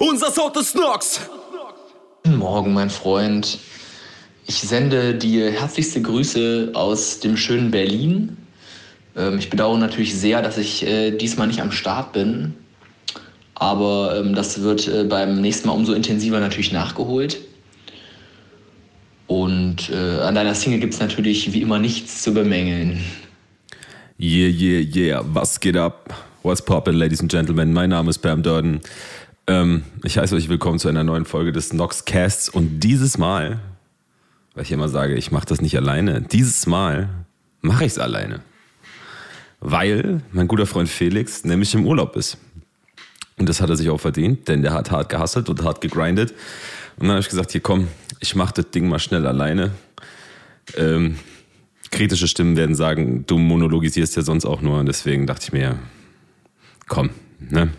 Unser Sound ist Nox! Guten Morgen, mein Freund. Ich sende dir herzlichste Grüße aus dem schönen Berlin. Ähm, ich bedauere natürlich sehr, dass ich äh, diesmal nicht am Start bin. Aber ähm, das wird äh, beim nächsten Mal umso intensiver natürlich nachgeholt. Und äh, an deiner Single gibt es natürlich wie immer nichts zu bemängeln. Yeah, yeah, yeah. Was geht ab? What's poppin', ladies and gentlemen? Mein Name ist Pam Durden. Ähm, ich heiße euch willkommen zu einer neuen Folge des Nox Casts. Und dieses Mal, weil ich immer sage, ich mache das nicht alleine, dieses Mal mache ich es alleine. Weil mein guter Freund Felix nämlich im Urlaub ist. Und das hat er sich auch verdient, denn der hat hart gehustelt und hart gegrindet. Und dann habe ich gesagt, hier komm, ich mache das Ding mal schnell alleine. Ähm, kritische Stimmen werden sagen, du monologisierst ja sonst auch nur. Und deswegen dachte ich mir, komm, ne?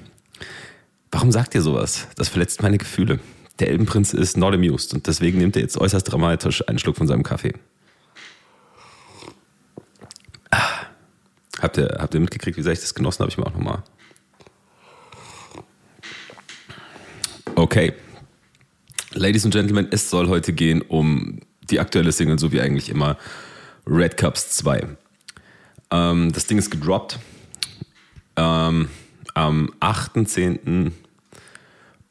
Warum sagt ihr sowas? Das verletzt meine Gefühle. Der Elbenprinz ist not amused und deswegen nimmt er jetzt äußerst dramatisch einen Schluck von seinem Kaffee. Ah. Habt ihr, habt ihr mitgekriegt, wie sehr ich das genossen habe? Ich mir auch nochmal. Okay. Ladies and Gentlemen, es soll heute gehen um die aktuelle Single, so wie eigentlich immer, Red Cups 2. Ähm, das Ding ist gedroppt ähm, am 8.10.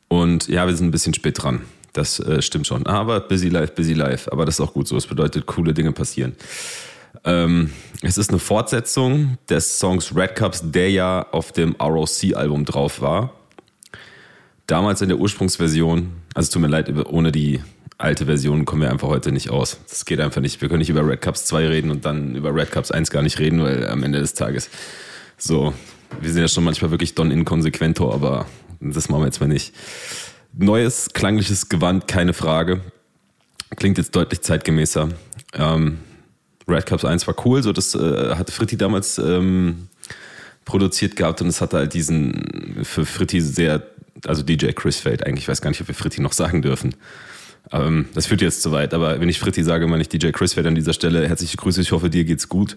Und ja, wir sind ein bisschen spät dran. Das äh, stimmt schon. Aber busy life, busy life. Aber das ist auch gut so. Das bedeutet, coole Dinge passieren. Ähm, es ist eine Fortsetzung des Songs Red Cups, der ja auf dem ROC-Album drauf war damals in der Ursprungsversion, also tut mir leid, ohne die alte Version kommen wir einfach heute nicht aus. Das geht einfach nicht. Wir können nicht über Red Cups 2 reden und dann über Red Cups 1 gar nicht reden, weil am Ende des Tages so, wir sind ja schon manchmal wirklich Don Inconsequento, aber das machen wir jetzt mal nicht. Neues, klangliches Gewand, keine Frage. Klingt jetzt deutlich zeitgemäßer. Ähm, Red Cups 1 war cool, so das äh, hatte Fritti damals ähm, produziert gehabt und es hatte halt diesen für Fritti sehr also DJ Chris Feld eigentlich. Ich weiß gar nicht, ob wir Fritti noch sagen dürfen. Ähm, das führt jetzt zu weit, aber wenn ich Fritti sage, meine ich DJ Chris Feld an dieser Stelle. Herzliche Grüße, ich hoffe, dir geht's gut.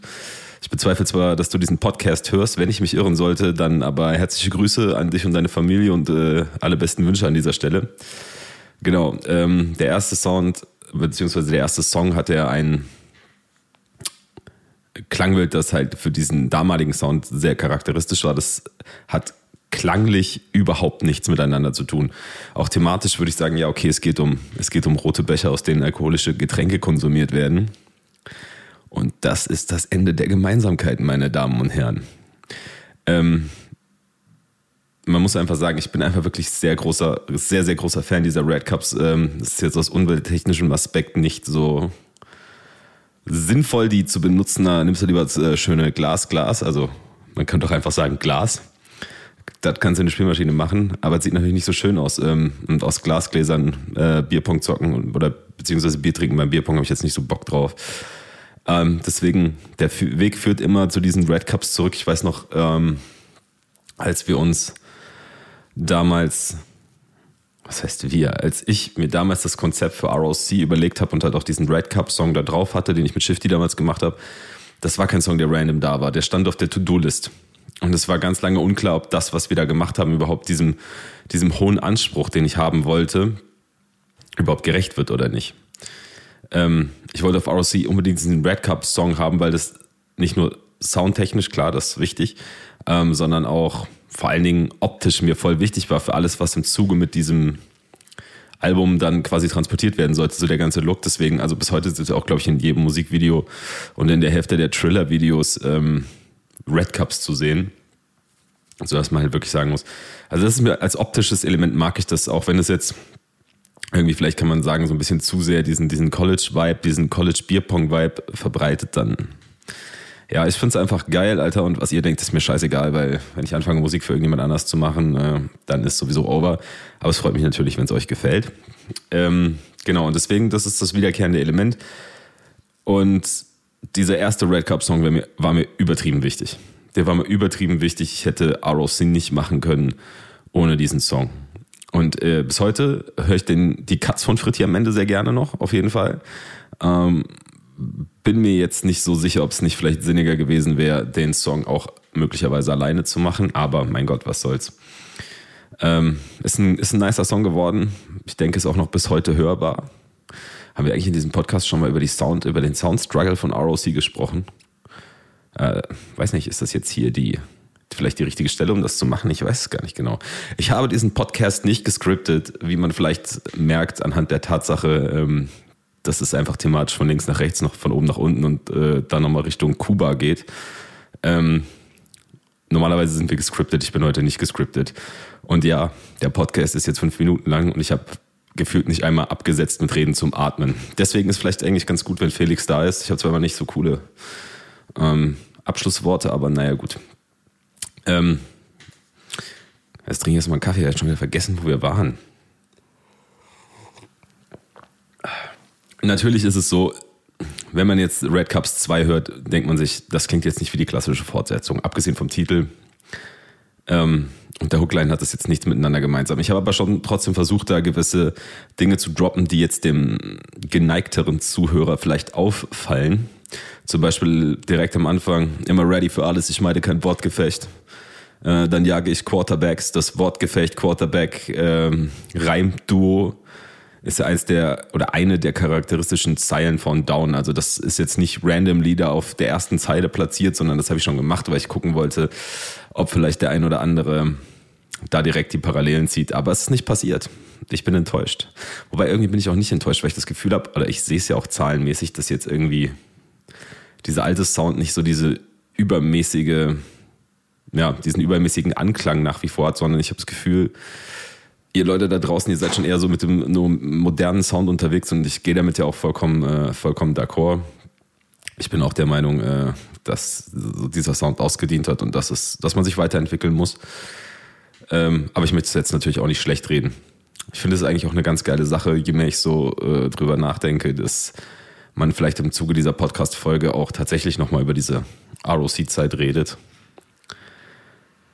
Ich bezweifle zwar, dass du diesen Podcast hörst, wenn ich mich irren sollte, dann aber herzliche Grüße an dich und deine Familie und äh, alle besten Wünsche an dieser Stelle. Genau, ähm, der erste Sound, beziehungsweise der erste Song hatte ja ein Klangbild, das halt für diesen damaligen Sound sehr charakteristisch war. Das hat klanglich überhaupt nichts miteinander zu tun. Auch thematisch würde ich sagen, ja, okay, es geht um, es geht um rote Becher, aus denen alkoholische Getränke konsumiert werden. Und das ist das Ende der Gemeinsamkeiten, meine Damen und Herren. Ähm, man muss einfach sagen, ich bin einfach wirklich sehr großer, sehr, sehr großer Fan dieser Red Cups. Ähm, ist jetzt aus umwelttechnischem Aspekt nicht so sinnvoll, die zu benutzen. Da nimmst du lieber das äh, schöne Glas, Glas. Also man könnte doch einfach sagen Glas das kannst du in der Spielmaschine machen, aber es sieht natürlich nicht so schön aus. Ähm, und aus Glasgläsern äh, Bierpong zocken oder beziehungsweise Bier trinken beim Bierpong habe ich jetzt nicht so Bock drauf. Ähm, deswegen, der Weg führt immer zu diesen Red Cups zurück. Ich weiß noch, ähm, als wir uns damals, was heißt wir, als ich mir damals das Konzept für ROC überlegt habe und halt auch diesen Red Cup Song da drauf hatte, den ich mit Shifty damals gemacht habe, das war kein Song, der random da war. Der stand auf der To-Do-List. Und es war ganz lange unklar, ob das, was wir da gemacht haben, überhaupt diesem, diesem hohen Anspruch, den ich haben wollte, überhaupt gerecht wird oder nicht. Ähm, ich wollte auf ROC unbedingt diesen Red Cup Song haben, weil das nicht nur soundtechnisch, klar, das ist wichtig, ähm, sondern auch vor allen Dingen optisch mir voll wichtig war für alles, was im Zuge mit diesem Album dann quasi transportiert werden sollte, so der ganze Look. Deswegen, also bis heute ist es auch, glaube ich, in jedem Musikvideo und in der Hälfte der Thriller-Videos ähm, Red Cups zu sehen. So dass man halt wirklich sagen muss. Also, das ist mir als optisches Element mag ich das, auch wenn es jetzt irgendwie, vielleicht kann man sagen, so ein bisschen zu sehr diesen, diesen College-Vibe, diesen College-Bierpong-Vibe verbreitet, dann. Ja, ich finde es einfach geil, Alter. Und was ihr denkt, ist mir scheißegal, weil wenn ich anfange, Musik für irgendjemand anders zu machen, äh, dann ist sowieso over. Aber es freut mich natürlich, wenn es euch gefällt. Ähm, genau, und deswegen, das ist das wiederkehrende Element. Und dieser erste Red Cup Song war mir, war mir übertrieben wichtig. Der war mir übertrieben wichtig. Ich hätte ROC nicht machen können ohne diesen Song. Und äh, bis heute höre ich den, die Cuts von Fritti am Ende sehr gerne noch, auf jeden Fall. Ähm, bin mir jetzt nicht so sicher, ob es nicht vielleicht sinniger gewesen wäre, den Song auch möglicherweise alleine zu machen, aber mein Gott, was soll's. Ähm, ist, ein, ist ein nicer Song geworden. Ich denke, ist auch noch bis heute hörbar. Haben wir eigentlich in diesem Podcast schon mal über die Sound, über den Sound Struggle von ROC gesprochen? Äh, weiß nicht, ist das jetzt hier die, vielleicht die richtige Stelle, um das zu machen? Ich weiß es gar nicht genau. Ich habe diesen Podcast nicht gescriptet, wie man vielleicht merkt anhand der Tatsache, ähm, dass es einfach thematisch von links nach rechts, noch von oben nach unten und äh, dann nochmal Richtung Kuba geht. Ähm, normalerweise sind wir gescriptet, ich bin heute nicht gescriptet. Und ja, der Podcast ist jetzt fünf Minuten lang und ich habe gefühlt nicht einmal abgesetzt mit Reden zum Atmen. Deswegen ist vielleicht eigentlich ganz gut, wenn Felix da ist. Ich habe zwar immer nicht so coole ähm, Abschlussworte, aber naja, gut. Ähm, jetzt trinke ich erstmal einen Kaffee, ich habe schon wieder vergessen, wo wir waren. Natürlich ist es so, wenn man jetzt Red Cups 2 hört, denkt man sich, das klingt jetzt nicht wie die klassische Fortsetzung. Abgesehen vom Titel ähm, und der Hookline hat das jetzt nichts miteinander gemeinsam. Ich habe aber schon trotzdem versucht, da gewisse Dinge zu droppen, die jetzt dem geneigteren Zuhörer vielleicht auffallen. Zum Beispiel direkt am Anfang, immer ready für alles, ich meide kein Wortgefecht. Äh, dann jage ich Quarterbacks, das Wortgefecht, Quarterback, ähm, Reimduo ist ja eins der oder eine der charakteristischen Zeilen von Down. Also das ist jetzt nicht random Lieder auf der ersten Zeile platziert, sondern das habe ich schon gemacht, weil ich gucken wollte, ob vielleicht der ein oder andere da direkt die Parallelen zieht. Aber es ist nicht passiert. Ich bin enttäuscht. Wobei irgendwie bin ich auch nicht enttäuscht, weil ich das Gefühl habe, oder ich sehe es ja auch zahlenmäßig, dass jetzt irgendwie dieser alte Sound nicht so diese übermäßige, ja, diesen übermäßigen Anklang nach wie vor hat, sondern ich habe das Gefühl, ihr Leute da draußen, ihr seid schon eher so mit dem nur modernen Sound unterwegs und ich gehe damit ja auch vollkommen, äh, vollkommen d'accord. Ich bin auch der Meinung, äh, dass dieser Sound ausgedient hat und dass, es, dass man sich weiterentwickeln muss. Ähm, aber ich möchte es jetzt natürlich auch nicht schlecht reden. Ich finde es eigentlich auch eine ganz geile Sache, je mehr ich so äh, drüber nachdenke, dass man vielleicht im Zuge dieser Podcast-Folge auch tatsächlich nochmal über diese ROC-Zeit redet.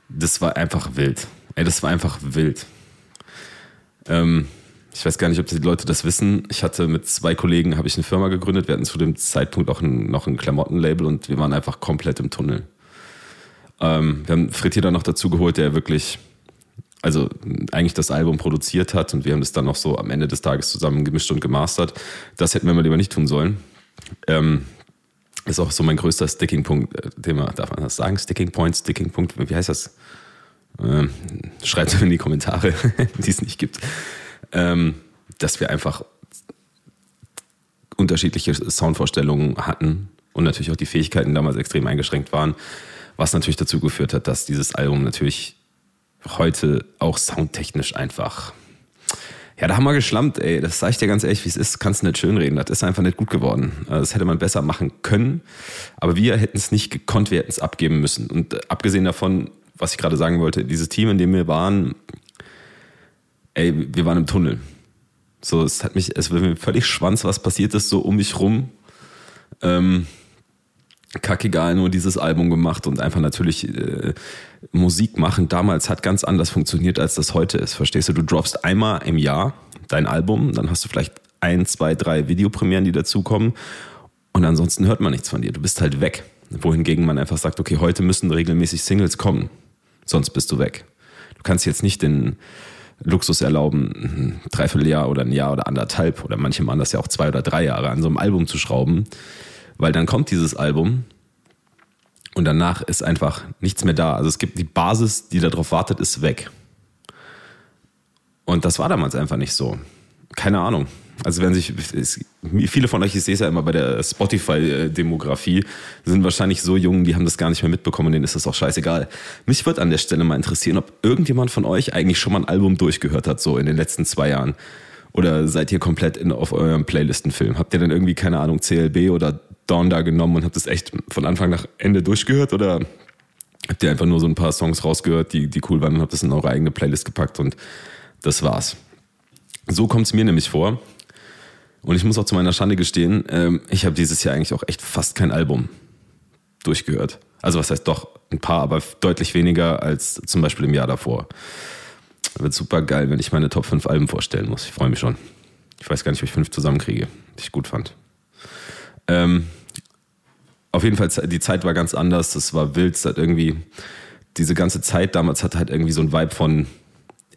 Das war einfach wild. Ey, das war einfach wild. Ähm, ich weiß gar nicht, ob die Leute das wissen. Ich hatte mit zwei Kollegen, habe ich eine Firma gegründet. Wir hatten zu dem Zeitpunkt auch ein, noch ein Klamottenlabel und wir waren einfach komplett im Tunnel. Ähm, wir haben Fritz dann noch dazu geholt, der wirklich, also eigentlich das Album produziert hat und wir haben das dann noch so am Ende des Tages zusammen gemischt und gemastert. Das hätten wir mal lieber nicht tun sollen. Ähm, ist auch so mein größter Sticking-Punkt, äh, Thema, darf man das sagen? Sticking Point, Sticking Punkt, wie heißt das? Ähm, schreibt es in die Kommentare, die es nicht gibt, ähm, dass wir einfach unterschiedliche Soundvorstellungen hatten und natürlich auch die Fähigkeiten damals extrem eingeschränkt waren, was natürlich dazu geführt hat, dass dieses Album natürlich heute auch soundtechnisch einfach ja, da haben wir geschlampt, ey. Das sage ich dir ganz ehrlich, wie es ist, kannst du nicht schönreden. Das ist einfach nicht gut geworden. Das hätte man besser machen können. Aber wir hätten es nicht gekonnt, wir hätten es abgeben müssen. Und abgesehen davon was ich gerade sagen wollte, dieses Team, in dem wir waren, ey, wir waren im Tunnel. So, es hat mich, es war mir völlig schwanz, was passiert ist, so um mich rum. Ähm, kackegal nur dieses Album gemacht und einfach natürlich äh, Musik machen damals hat ganz anders funktioniert, als das heute ist. Verstehst du? Du droppst einmal im Jahr dein Album, dann hast du vielleicht ein, zwei, drei Videopremieren, die dazukommen und ansonsten hört man nichts von dir. Du bist halt weg. Wohingegen man einfach sagt, okay, heute müssen regelmäßig Singles kommen sonst bist du weg. Du kannst jetzt nicht den Luxus erlauben, ein Dreivierteljahr oder ein Jahr oder anderthalb oder manche machen das ja auch zwei oder drei Jahre an so einem Album zu schrauben, weil dann kommt dieses Album und danach ist einfach nichts mehr da. Also es gibt die Basis, die darauf wartet, ist weg. Und das war damals einfach nicht so. Keine Ahnung. Also wenn sich, viele von euch, ich sehe es ja immer bei der Spotify-Demografie, sind wahrscheinlich so jung, die haben das gar nicht mehr mitbekommen, denen ist das auch scheißegal. Mich würde an der Stelle mal interessieren, ob irgendjemand von euch eigentlich schon mal ein Album durchgehört hat, so in den letzten zwei Jahren. Oder seid ihr komplett in, auf eurem Playlistenfilm? Habt ihr dann irgendwie, keine Ahnung, CLB oder Dawn da genommen und habt das echt von Anfang nach Ende durchgehört? Oder habt ihr einfach nur so ein paar Songs rausgehört, die, die cool waren und habt das in eure eigene Playlist gepackt und das war's? So kommt es mir nämlich vor. Und ich muss auch zu meiner Schande gestehen, ähm, ich habe dieses Jahr eigentlich auch echt fast kein Album durchgehört. Also was heißt doch ein paar, aber deutlich weniger als zum Beispiel im Jahr davor. Wird super geil, wenn ich meine Top 5 Alben vorstellen muss. Ich freue mich schon. Ich weiß gar nicht, ob ich fünf zusammenkriege, die ich gut fand. Ähm, auf jeden Fall, die Zeit war ganz anders. Das war wild. Es hat irgendwie, diese ganze Zeit damals hatte halt irgendwie so ein Vibe von,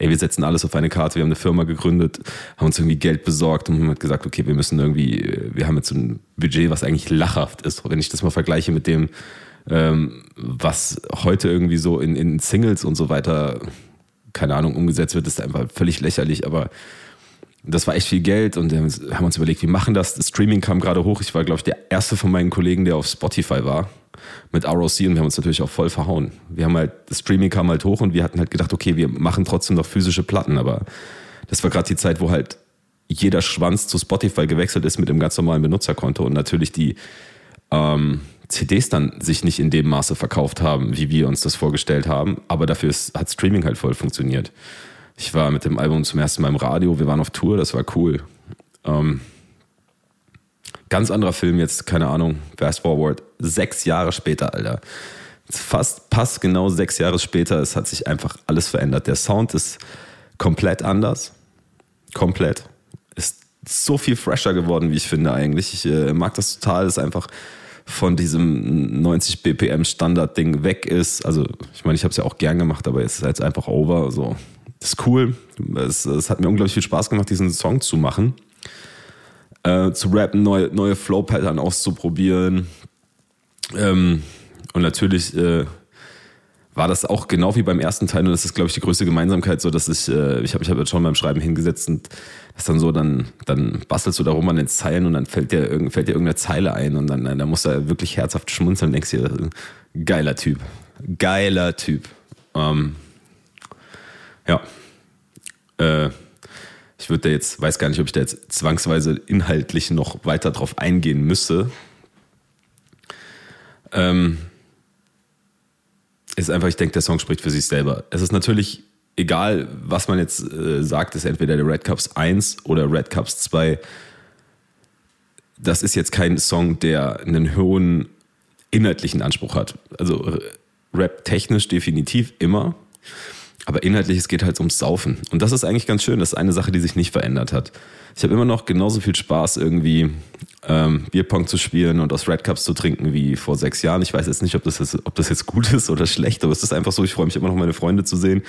ey, wir setzen alles auf eine Karte, wir haben eine Firma gegründet, haben uns irgendwie Geld besorgt und haben halt gesagt, okay, wir müssen irgendwie, wir haben jetzt ein Budget, was eigentlich lachhaft ist. Wenn ich das mal vergleiche mit dem, ähm, was heute irgendwie so in, in Singles und so weiter, keine Ahnung, umgesetzt wird, ist einfach völlig lächerlich, aber das war echt viel Geld und haben uns überlegt, wie machen das? Das Streaming kam gerade hoch. Ich war, glaube ich, der erste von meinen Kollegen, der auf Spotify war mit ROC und wir haben uns natürlich auch voll verhauen. Wir haben halt, das Streaming kam halt hoch und wir hatten halt gedacht, okay, wir machen trotzdem noch physische Platten, aber das war gerade die Zeit, wo halt jeder Schwanz zu Spotify gewechselt ist mit dem ganz normalen Benutzerkonto und natürlich die ähm, CDs dann sich nicht in dem Maße verkauft haben, wie wir uns das vorgestellt haben, aber dafür ist, hat Streaming halt voll funktioniert. Ich war mit dem Album zum ersten Mal im Radio, wir waren auf Tour, das war cool. Ähm, ganz anderer Film jetzt, keine Ahnung, fast forward, sechs Jahre später, Alter. Fast, passt genau sechs Jahre später, es hat sich einfach alles verändert. Der Sound ist komplett anders. Komplett. Ist so viel fresher geworden, wie ich finde eigentlich. Ich äh, mag das total, ist einfach von diesem 90 BPM Standard-Ding weg ist. Also, ich meine, ich habe es ja auch gern gemacht, aber jetzt ist es jetzt einfach over. So, ist cool. Es, es, hat mir unglaublich viel Spaß gemacht, diesen Song zu machen. Äh, zu rappen, neue, neue Flow-Pattern auszuprobieren. Ähm, und natürlich äh, war das auch genau wie beim ersten Teil, und das ist, glaube ich, die größte Gemeinsamkeit, so dass ich, äh, ich habe ich hab jetzt schon beim Schreiben hingesetzt und das dann so, dann, dann bastelst du da rum an den Zeilen und dann fällt dir, fällt dir irgendeine Zeile ein und dann, dann musst du wirklich herzhaft schmunzeln und denkst dir, geiler Typ. Geiler Typ. Ähm, ja. Äh, ich würde jetzt, weiß gar nicht, ob ich da jetzt zwangsweise inhaltlich noch weiter drauf eingehen müsste. Ähm, ist einfach, ich denke, der Song spricht für sich selber. Es ist natürlich egal, was man jetzt äh, sagt, ist entweder der Red Cups 1 oder Red Cups 2. Das ist jetzt kein Song, der einen hohen inhaltlichen Anspruch hat. Also Rap technisch definitiv immer. Aber inhaltlich, es geht halt ums Saufen. Und das ist eigentlich ganz schön. Das ist eine Sache, die sich nicht verändert hat. Ich habe immer noch genauso viel Spaß, irgendwie ähm, Bierpong zu spielen und aus Red Cups zu trinken wie vor sechs Jahren. Ich weiß jetzt nicht, ob das jetzt, ob das jetzt gut ist oder schlecht, aber es ist einfach so, ich freue mich immer noch, meine Freunde zu sehen.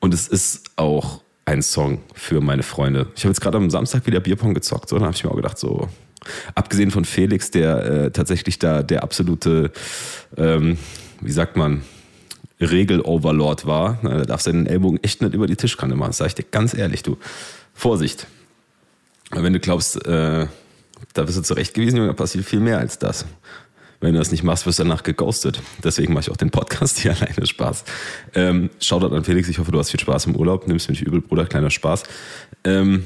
Und es ist auch ein Song für meine Freunde. Ich habe jetzt gerade am Samstag wieder Bierpong gezockt. So, da habe ich mir auch gedacht, so, abgesehen von Felix, der äh, tatsächlich da der absolute, ähm, wie sagt man, Regel-Overlord war. Da darf seinen Ellbogen echt nicht über die Tischkante machen. Sage ich dir ganz ehrlich, du. Vorsicht. Wenn du glaubst, äh, da bist du zurechtgewiesen, dann passiert viel mehr als das. Wenn du das nicht machst, wirst du danach geghostet. Deswegen mache ich auch den Podcast hier alleine Spaß. Ähm, Shoutout an Felix, ich hoffe, du hast viel Spaß im Urlaub. Nimmst mich übel, Bruder, kleiner Spaß. Ähm,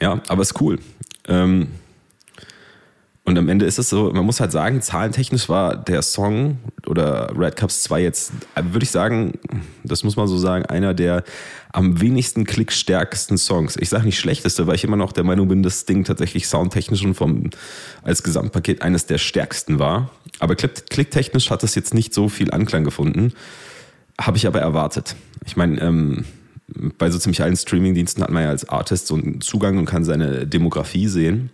ja, aber ist cool. Ähm, und am Ende ist es so, man muss halt sagen, zahlentechnisch war der Song oder Red Cups 2 jetzt, würde ich sagen, das muss man so sagen, einer der am wenigsten klickstärksten Songs. Ich sage nicht schlechteste, weil ich immer noch der Meinung bin, das Ding tatsächlich soundtechnisch und vom, als Gesamtpaket eines der stärksten war. Aber klicktechnisch hat es jetzt nicht so viel Anklang gefunden. Habe ich aber erwartet. Ich meine, ähm, bei so ziemlich allen Streamingdiensten hat man ja als Artist so einen Zugang und kann seine Demografie sehen.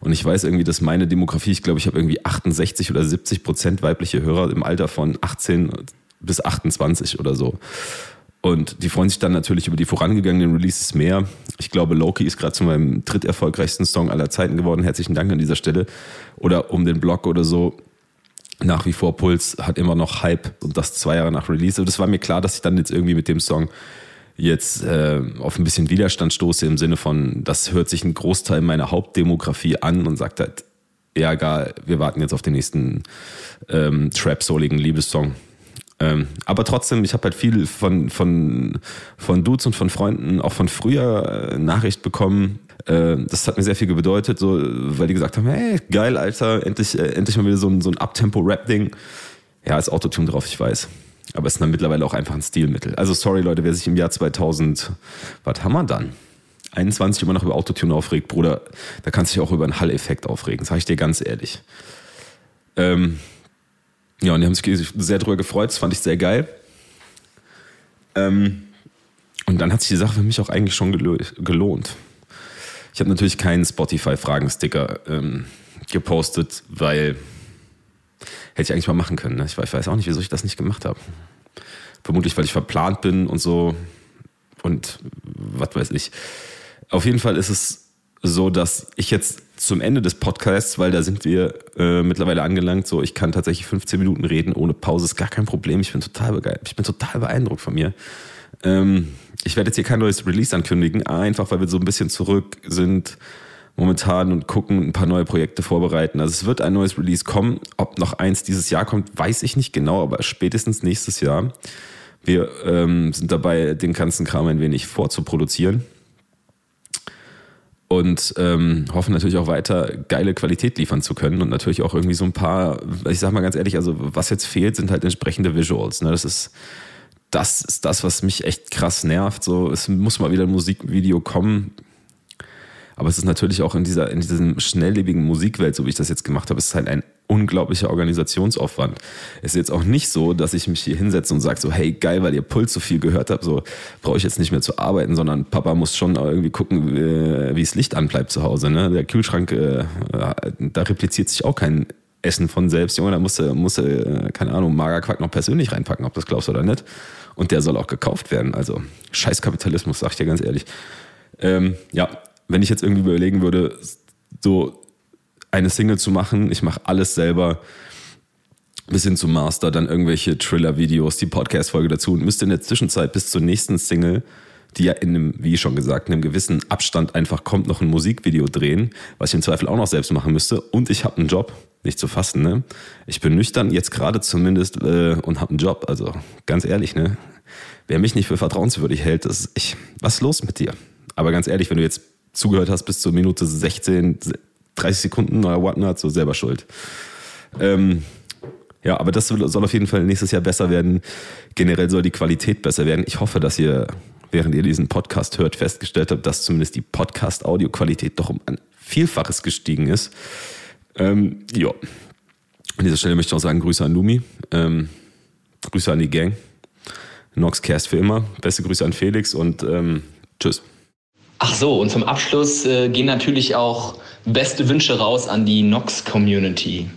Und ich weiß irgendwie, dass meine Demografie, ich glaube, ich habe irgendwie 68 oder 70 Prozent weibliche Hörer im Alter von 18 bis 28 oder so. Und die freuen sich dann natürlich über die vorangegangenen Releases mehr. Ich glaube, Loki ist gerade zu meinem dritterfolgreichsten Song aller Zeiten geworden. Herzlichen Dank an dieser Stelle. Oder um den Blog oder so. Nach wie vor Puls hat immer noch Hype und das zwei Jahre nach Release. Und es war mir klar, dass ich dann jetzt irgendwie mit dem Song jetzt äh, auf ein bisschen Widerstand stoße im Sinne von, das hört sich ein Großteil meiner Hauptdemografie an und sagt halt, ja egal, wir warten jetzt auf den nächsten ähm, trap-souligen Liebessong. Ähm, aber trotzdem, ich habe halt viel von, von, von Dudes und von Freunden, auch von früher äh, Nachricht bekommen. Äh, das hat mir sehr viel bedeutet, so, weil die gesagt haben, hey, geil, Alter, endlich, äh, endlich mal wieder so ein, so ein Uptempo-Rap-Ding. Ja, ist Autotune drauf, ich weiß. Aber es ist dann mittlerweile auch einfach ein Stilmittel. Also sorry Leute, wer sich im Jahr 2000, was haben wir dann? 21 immer noch über Autotune aufregt, Bruder, da kannst du dich auch über einen Hall-Effekt aufregen, sage ich dir ganz ehrlich. Ähm, ja, und die haben sich sehr darüber gefreut, das fand ich sehr geil. Ähm, und dann hat sich die Sache für mich auch eigentlich schon gelohnt. Ich habe natürlich keinen Spotify-Fragensticker ähm, gepostet, weil Hätte ich eigentlich mal machen können. Ne? Ich, weiß auch nicht, wieso ich das nicht gemacht habe. Vermutlich, weil ich verplant bin und so. und was weiß ich. Auf jeden Fall ist es so, dass ich jetzt zum Ende des Podcasts, weil da sind wir äh, mittlerweile angelangt, so ich kann tatsächlich 15 Minuten reden ohne Pause, ist gar kein Problem. Ich bin total begeistert, ich bin total beeindruckt von mir. Ähm, ich werde jetzt hier kein neues Release ankündigen, einfach weil wir so ein bisschen zurück sind momentan und gucken, ein paar neue Projekte vorbereiten. Also es wird ein neues Release kommen. Ob noch eins dieses Jahr kommt, weiß ich nicht genau, aber spätestens nächstes Jahr. Wir ähm, sind dabei, den ganzen Kram ein wenig vorzuproduzieren und ähm, hoffen natürlich auch weiter geile Qualität liefern zu können und natürlich auch irgendwie so ein paar, ich sag mal ganz ehrlich, also was jetzt fehlt, sind halt entsprechende Visuals. Ne? Das ist das ist das, was mich echt krass nervt. So, es muss mal wieder ein Musikvideo kommen. Aber es ist natürlich auch in dieser, in diesem schnelllebigen Musikwelt, so wie ich das jetzt gemacht habe, es ist halt ein unglaublicher Organisationsaufwand. Es ist jetzt auch nicht so, dass ich mich hier hinsetze und sage so, hey, geil, weil ihr Puls so viel gehört habt, so brauche ich jetzt nicht mehr zu arbeiten, sondern Papa muss schon irgendwie gucken, wie, wie das Licht anbleibt zu Hause. Ne? Der Kühlschrank, äh, da repliziert sich auch kein Essen von selbst, Junge, da musst du, musst du, äh, keine Ahnung, Magerquark noch persönlich reinpacken, ob das glaubst oder nicht. Und der soll auch gekauft werden. Also scheiß Kapitalismus, sag ich dir ganz ehrlich. Ähm, ja, wenn ich jetzt irgendwie überlegen würde, so eine Single zu machen, ich mache alles selber, bis hin zum Master, dann irgendwelche Thriller-Videos, die Podcast-Folge dazu und müsste in der Zwischenzeit bis zur nächsten Single, die ja in einem, wie schon gesagt, in einem gewissen Abstand einfach kommt, noch ein Musikvideo drehen, was ich im Zweifel auch noch selbst machen müsste. Und ich habe einen Job, nicht zu fassen, ne? Ich bin nüchtern, jetzt gerade zumindest, äh, und habe einen Job. Also ganz ehrlich, ne? Wer mich nicht für vertrauenswürdig hält, das ist ich. Was ist los mit dir? Aber ganz ehrlich, wenn du jetzt zugehört hast bis zur Minute 16, 30 Sekunden oder whatnot, so selber schuld. Ähm, ja, aber das soll auf jeden Fall nächstes Jahr besser werden. Generell soll die Qualität besser werden. Ich hoffe, dass ihr, während ihr diesen Podcast hört, festgestellt habt, dass zumindest die Podcast-Audioqualität doch um ein Vielfaches gestiegen ist. Ähm, ja. An dieser Stelle möchte ich auch sagen, Grüße an Lumi. Ähm, Grüße an die Gang. Noxcast für immer. Beste Grüße an Felix und ähm, tschüss. Ach so, und zum Abschluss äh, gehen natürlich auch beste Wünsche raus an die Nox-Community.